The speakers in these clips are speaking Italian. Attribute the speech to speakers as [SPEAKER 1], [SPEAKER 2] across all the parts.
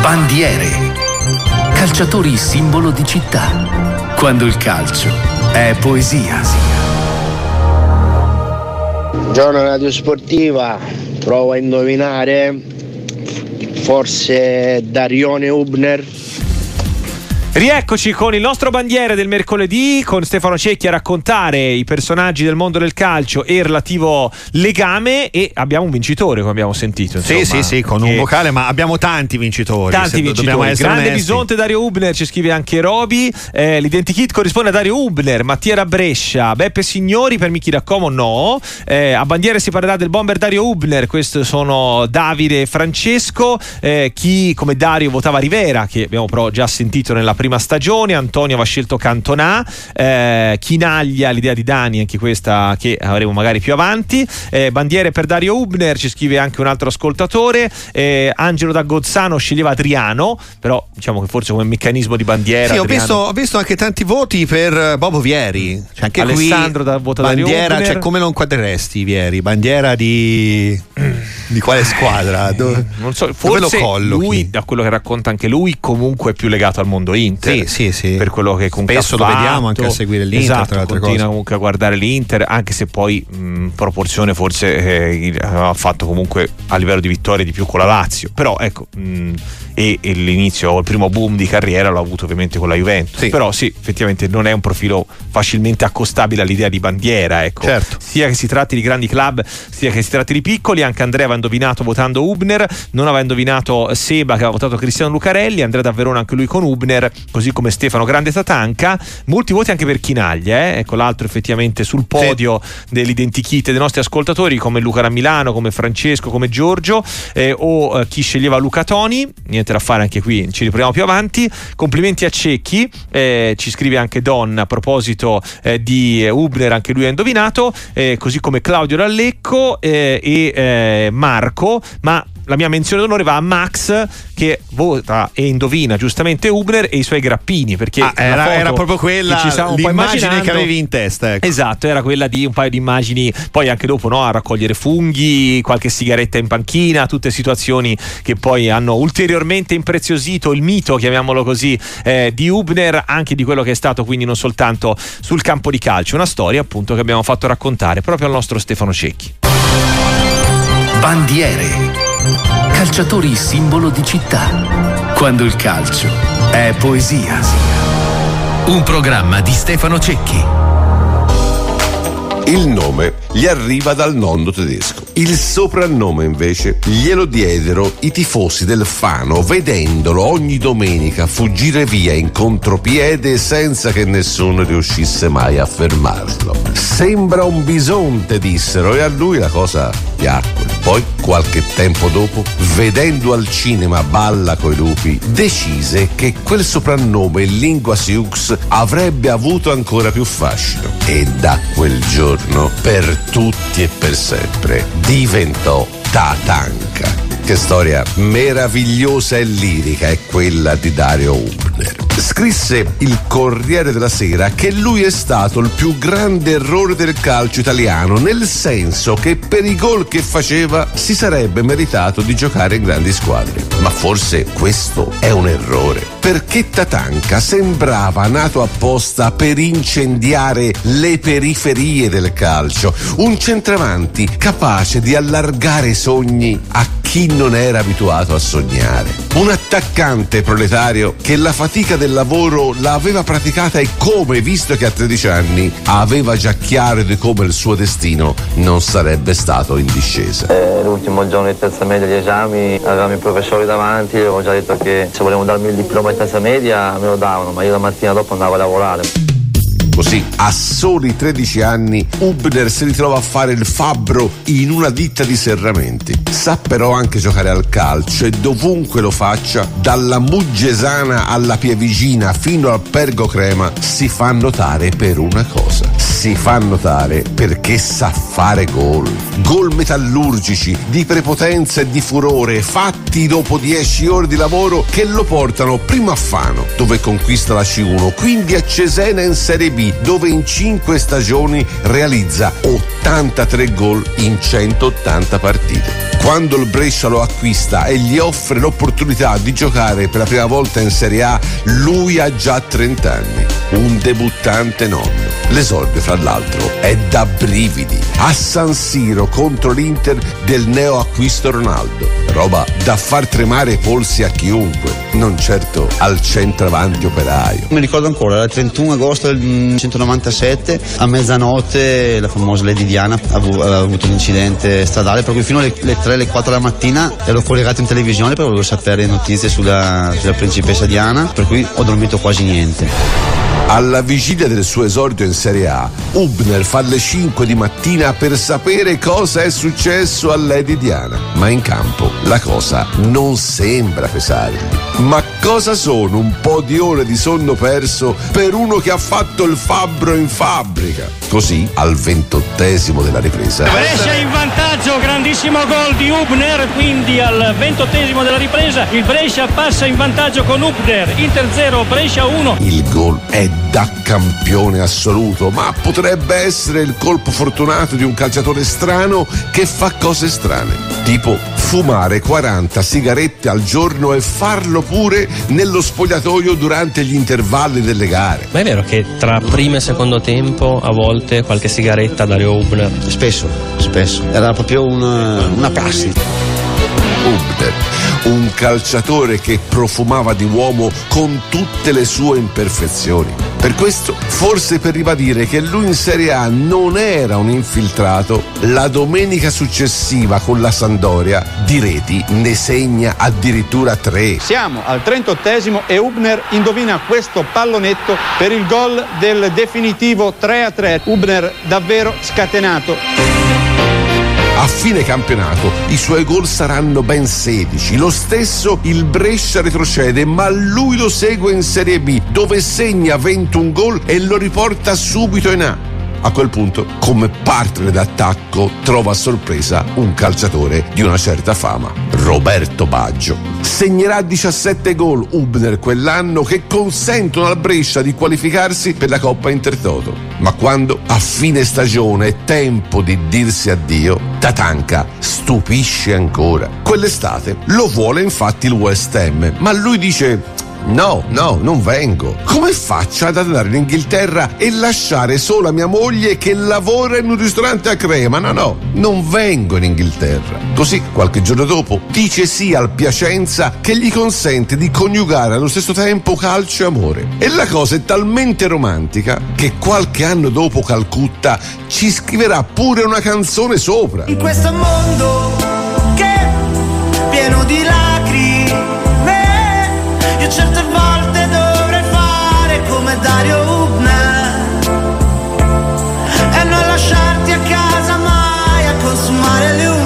[SPEAKER 1] Bandiere. Calciatori simbolo di città. Quando il calcio è poesia.
[SPEAKER 2] Buongiorno Radio Sportiva, provo a indovinare. Forse Darione Hubner.
[SPEAKER 3] Rieccoci con il nostro bandiere del mercoledì, con Stefano Cecchi a raccontare i personaggi del mondo del calcio e il relativo legame e abbiamo un vincitore come abbiamo sentito. Insomma,
[SPEAKER 4] sì, sì, sì, con un vocale, ma abbiamo tanti vincitori.
[SPEAKER 3] Tanti vincitori. Grande
[SPEAKER 4] onesti.
[SPEAKER 3] bisonte Dario Ubner, ci scrive anche Roby. Eh, l'identikit corrisponde a Dario Ubner, Mattia da Brescia, Beppe Signori per Michi Raccomo no. Eh, a bandiere si parlerà del bomber Dario Ubner, questi sono Davide e Francesco. Eh, chi come Dario votava Rivera, che abbiamo però già sentito nella prima stagione. Antonio aveva scelto Cantonà, eh, Chinaglia, l'idea di Dani, anche questa che avremo magari più avanti. Eh, bandiere per Dario Ubner, ci scrive anche un altro ascoltatore. Eh, Angelo da Gozzano sceglieva Adriano, però diciamo che forse come meccanismo di bandiera.
[SPEAKER 4] Sì, ho visto, ho visto, anche tanti voti per Bobo Vieri. Cioè anche
[SPEAKER 3] Alessandro
[SPEAKER 4] qui,
[SPEAKER 3] da vota
[SPEAKER 4] bandiera,
[SPEAKER 3] Dario
[SPEAKER 4] cioè come non quadreresti Vieri? Bandiera di di quale squadra? Dove,
[SPEAKER 3] non so, forse lui, da quello che racconta anche lui, comunque è più legato al mondo Inter.
[SPEAKER 4] Sì, sì, sì.
[SPEAKER 3] Per quello che comunque
[SPEAKER 4] Spesso lo vediamo anche a seguire l'Inter.
[SPEAKER 3] Esatto, tra continua cose. comunque a guardare l'Inter, anche se poi in proporzione forse eh, ha fatto comunque a livello di vittorie di più con la Lazio. Però ecco, mh, e, e, l'inizio, il primo boom di carriera l'ha avuto ovviamente con la Juventus.
[SPEAKER 4] Sì.
[SPEAKER 3] Però sì, effettivamente non è un profilo facilmente accostabile all'idea di bandiera, ecco.
[SPEAKER 4] Certo.
[SPEAKER 3] Sia che si tratti di grandi club, sia che si tratti di piccoli, anche Andrea aveva indovinato votando Ubner, non aveva indovinato Seba che aveva votato Cristiano Lucarelli, Andrea da Verona anche lui con Ubner, così come Stefano Grande Tatanca, molti voti anche per Chinaglia, eh? ecco l'altro effettivamente sul podio sì. dell'identikit dei nostri ascoltatori come Luca Milano, come Francesco, come Giorgio eh, o eh, chi sceglieva Luca Toni, niente da fare anche qui, ci riproviamo più avanti. Complimenti a Cecchi, eh, ci scrive anche Don a proposito eh, di Ubner, anche lui ha indovinato, eh, così come Claudio Rallecco e Marco, ma la mia menzione d'onore va a Max che vota e indovina giustamente Ubner e i suoi grappini perché
[SPEAKER 4] ah, era, era, proprio quella
[SPEAKER 3] che ci
[SPEAKER 4] l'immagine che avevi in testa ecco.
[SPEAKER 3] esatto era quella di un paio di immagini poi anche dopo no, a raccogliere funghi qualche sigaretta in panchina tutte situazioni che poi hanno ulteriormente impreziosito il mito chiamiamolo così eh, di Ubner anche di quello che è stato quindi non soltanto sul campo di calcio una storia appunto che abbiamo fatto raccontare proprio al nostro Stefano Cecchi
[SPEAKER 1] Bandiere Calciatori simbolo di città. Quando il calcio è poesia. Un programma di Stefano Cecchi.
[SPEAKER 5] Il nome gli arriva dal nonno tedesco. Il soprannome invece glielo diedero i tifosi del Fano vedendolo ogni domenica fuggire via in contropiede senza che nessuno riuscisse mai a fermarlo. Sembra un bisonte, dissero, e a lui la cosa piacque. Poi, qualche tempo dopo, vedendo al cinema Balla coi lupi, decise che quel soprannome in lingua sioux avrebbe avuto ancora più fascino. E da quel giorno giorno, per tutti e per sempre, diventò Tatanka. Che storia meravigliosa e lirica è quella di Dario Hubner. Scrisse il Corriere della Sera che lui è stato il più grande errore del calcio italiano, nel senso che per i gol che faceva si sarebbe meritato di giocare in grandi squadre. Ma forse questo è un errore, perché Tatanka sembrava nato apposta per incendiare le periferie del calcio, un centravanti capace di allargare i sogni a chi non era abituato a sognare. Un attaccante proletario che la fatica del lavoro l'aveva praticata e come, visto che a 13 anni aveva già chiaro di come il suo destino non sarebbe stato in discesa.
[SPEAKER 6] Eh, l'ultimo giorno di terza media degli esami, avevamo i professori davanti, avevo già detto che se volevano darmi il diploma di terza media me lo davano, ma io la mattina dopo andavo a lavorare.
[SPEAKER 5] Così, a soli 13 anni, Hubner si ritrova a fare il fabbro in una ditta di serramenti. Sa però anche giocare al calcio e dovunque lo faccia, dalla Muggesana alla Pievigina fino al Pergo Crema, si fa notare per una cosa. Si fa notare perché sa fare gol. Gol metallurgici, di prepotenza e di furore, fatti dopo 10 ore di lavoro che lo portano prima a Fano, dove conquista la C1, quindi a Cesena in Serie B Dove in 5 stagioni realizza 83 gol in 180 partite. Quando il Brescia lo acquista e gli offre l'opportunità di giocare per la prima volta in Serie A, lui ha già 30 anni, un debuttante nonno. L'esordio, fra l'altro, è da brividi. A San Siro contro l'Inter del neo acquisto Ronaldo. Roba da far tremare i polsi a chiunque, non certo al centravanti operaio.
[SPEAKER 7] Mi ricordo ancora, era il 31 agosto del 1997, a mezzanotte la famosa Lady Diana aveva avuto un incidente stradale, per cui fino alle 3, alle 4 della mattina ero collegato in televisione per volevo sapere notizie sulla, sulla principessa Diana, per cui ho dormito quasi niente.
[SPEAKER 5] Alla vigilia del suo esordio in Serie A, Hubner fa le 5 di mattina per sapere cosa è successo a Lady Diana. Ma in campo la cosa non sembra pesare. Ma cosa sono un po' di ore di sonno perso per uno che ha fatto il fabbro in fabbrica? Così, al ventottesimo della ripresa.
[SPEAKER 8] Brescia in vantaggio, grandissimo gol di Hubner, quindi al ventottesimo della ripresa il Brescia passa in vantaggio con Hubner, Inter 0, Brescia 1.
[SPEAKER 5] Il gol è da campione assoluto, ma potrebbe essere il colpo fortunato di un calciatore strano che fa cose strane, tipo fumare 40 sigarette al giorno e farlo pure nello spogliatoio durante gli intervalli delle gare.
[SPEAKER 9] Ma è vero che tra primo e secondo tempo a volte qualche sigaretta Dario Hubner?
[SPEAKER 7] Spesso, spesso. Era proprio una, una prassi.
[SPEAKER 5] Hubner, un calciatore che profumava di uomo con tutte le sue imperfezioni. Per questo, forse per ribadire che lui in Serie A non era un infiltrato, la domenica successiva con la Sandoria di reti ne segna addirittura tre.
[SPEAKER 10] Siamo al 38esimo e Hubner indovina questo pallonetto per il gol del definitivo 3-3. Hubner davvero scatenato.
[SPEAKER 5] A fine campionato i suoi gol saranno ben 16. Lo stesso il Brescia retrocede, ma lui lo segue in Serie B, dove segna 21 gol e lo riporta subito in A. A quel punto, come partner d'attacco, trova a sorpresa un calciatore di una certa fama, Roberto Baggio. Segnerà 17 gol Hubner quell'anno che consentono al Brescia di qualificarsi per la Coppa Intertoto. Ma quando a fine stagione è tempo di dirsi addio, Tatanka stupisce ancora. Quell'estate lo vuole infatti il West Ham, ma lui dice No, no, non vengo. Come faccio ad andare in Inghilterra e lasciare sola mia moglie che lavora in un ristorante a Crema? No, no, non vengo in Inghilterra. Così, qualche giorno dopo, dice sì al Piacenza che gli consente di coniugare allo stesso tempo calcio e amore. E la cosa è talmente romantica che qualche anno dopo Calcutta ci scriverà pure una canzone sopra.
[SPEAKER 11] In questo mondo che è pieno di lacrime certe volte dovrei fare come Dario Hubner E non lasciarti a casa mai a consumare le unghie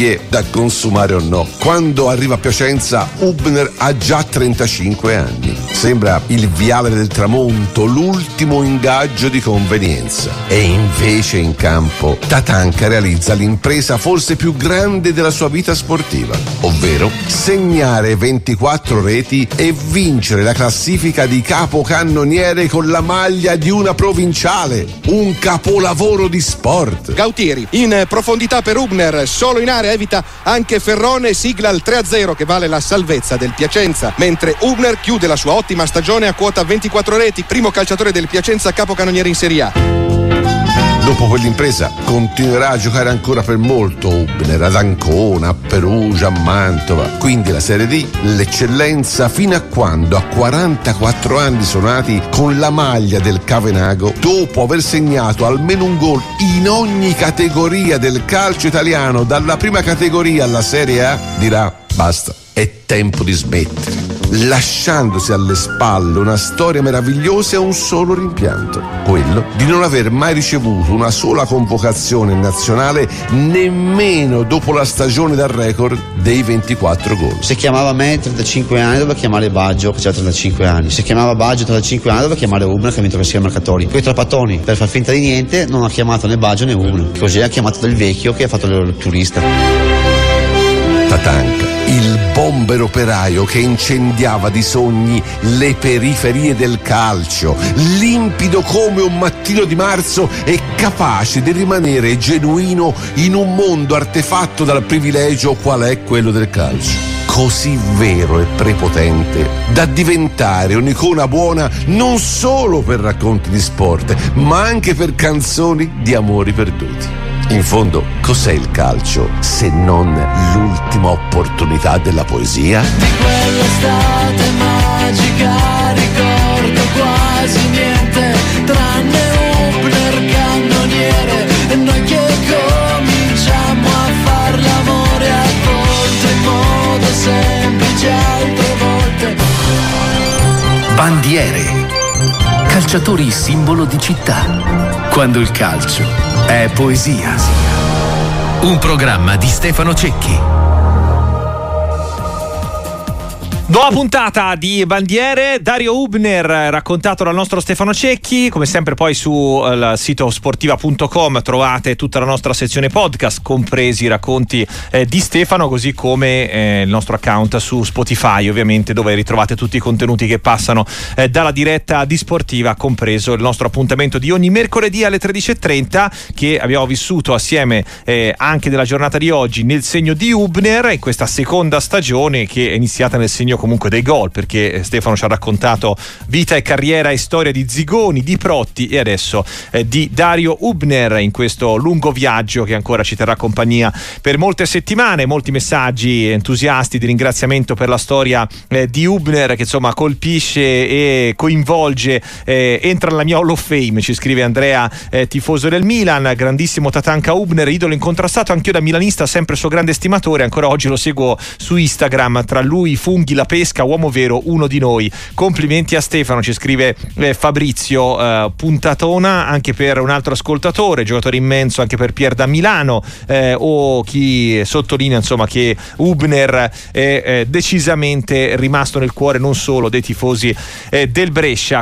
[SPEAKER 5] Unghie da consumare o no. Quando arriva a Piacenza, Hubner ha già 35 anni. Sembra il viale del tramonto, l'ultimo ingaggio di convenienza. E invece in campo, Tatanka realizza l'impresa forse più grande della sua vita sportiva, ovvero segnare 24 reti e vincere la classifica di capocannoniere con la maglia di una provinciale. Un capolavoro di sport.
[SPEAKER 10] Gautieri in profondità per Hubner, solo in area evita anche Ferrone, sigla il 3-0 che vale la salvezza del Piacenza, mentre Hubner chiude la sua ottima stagione a quota 24 reti, primo calciatore del Piacenza capocannoniere in Serie A.
[SPEAKER 5] Dopo quell'impresa continuerà a giocare ancora per molto. Hubner ad Ancona, a Perugia, a Mantova. Quindi la Serie D, l'eccellenza fino a quando? A 44 anni suonati con la maglia del Cavenago, dopo aver segnato almeno un gol in ogni categoria del calcio italiano, dalla prima categoria alla Serie A, dirà basta, è tempo di smettere lasciandosi alle spalle una storia meravigliosa e un solo rimpianto, quello di non aver mai ricevuto una sola convocazione nazionale nemmeno dopo la stagione dal record dei 24 gol.
[SPEAKER 7] Se chiamava me 35 anni doveva chiamare Baggio che ha 35 anni. Se chiamava Baggio 35 anni doveva chiamare Ubner che ha vinto che sia marcatori. Quei trapattoni per far finta di niente non ha chiamato né Baggio né Ubner. Così ha chiamato del vecchio che ha fatto il turista.
[SPEAKER 5] Tatanka, il bomber operaio che incendiava di sogni le periferie del calcio, limpido come un mattino di marzo e capace di rimanere genuino in un mondo artefatto dal privilegio qual è quello del calcio così vero e prepotente da diventare un'icona buona non solo per racconti di sport, ma anche per canzoni di amori perduti. In fondo, cos'è il calcio se non l'ultima opportunità della poesia?
[SPEAKER 11] Di quell'estate magica ricordo quasi niente tranne un cannoniere e noi che cominciamo a far l'amore a volte in modo semplice altre volte
[SPEAKER 1] Bandiere. Calciatori simbolo di città. Quando il calcio è poesia. Un programma di Stefano Cecchi.
[SPEAKER 3] Nuova puntata di Bandiere, Dario Hubner raccontato dal nostro Stefano Cecchi, come sempre poi sul sito sportiva.com trovate tutta la nostra sezione podcast, compresi i racconti eh, di Stefano, così come eh, il nostro account su Spotify ovviamente dove ritrovate tutti i contenuti che passano eh, dalla diretta di Sportiva, compreso il nostro appuntamento di ogni mercoledì alle 13.30 che abbiamo vissuto assieme eh, anche della giornata di oggi nel segno di Hubner in questa seconda stagione che è iniziata nel segno comunque dei gol perché Stefano ci ha raccontato vita e carriera e storia di Zigoni, di Protti e adesso eh, di Dario Hubner in questo lungo viaggio che ancora ci terrà compagnia per molte settimane, molti messaggi entusiasti di ringraziamento per la storia eh, di Hubner che insomma colpisce e coinvolge, eh, entra nella mia Hall of Fame, ci scrive Andrea eh, tifoso del Milan, grandissimo Tatanka Hubner, idolo incontrastato, anch'io da milanista, sempre suo grande stimatore, ancora oggi lo seguo su Instagram, tra lui i funghi, la pesca, uomo vero, uno di noi. Complimenti a Stefano, ci scrive eh, Fabrizio, eh, puntatona anche per un altro ascoltatore, giocatore immenso anche per Pier da Milano, eh, o chi sottolinea insomma che Hubner è decisamente rimasto nel cuore non solo dei tifosi eh, del Brescia.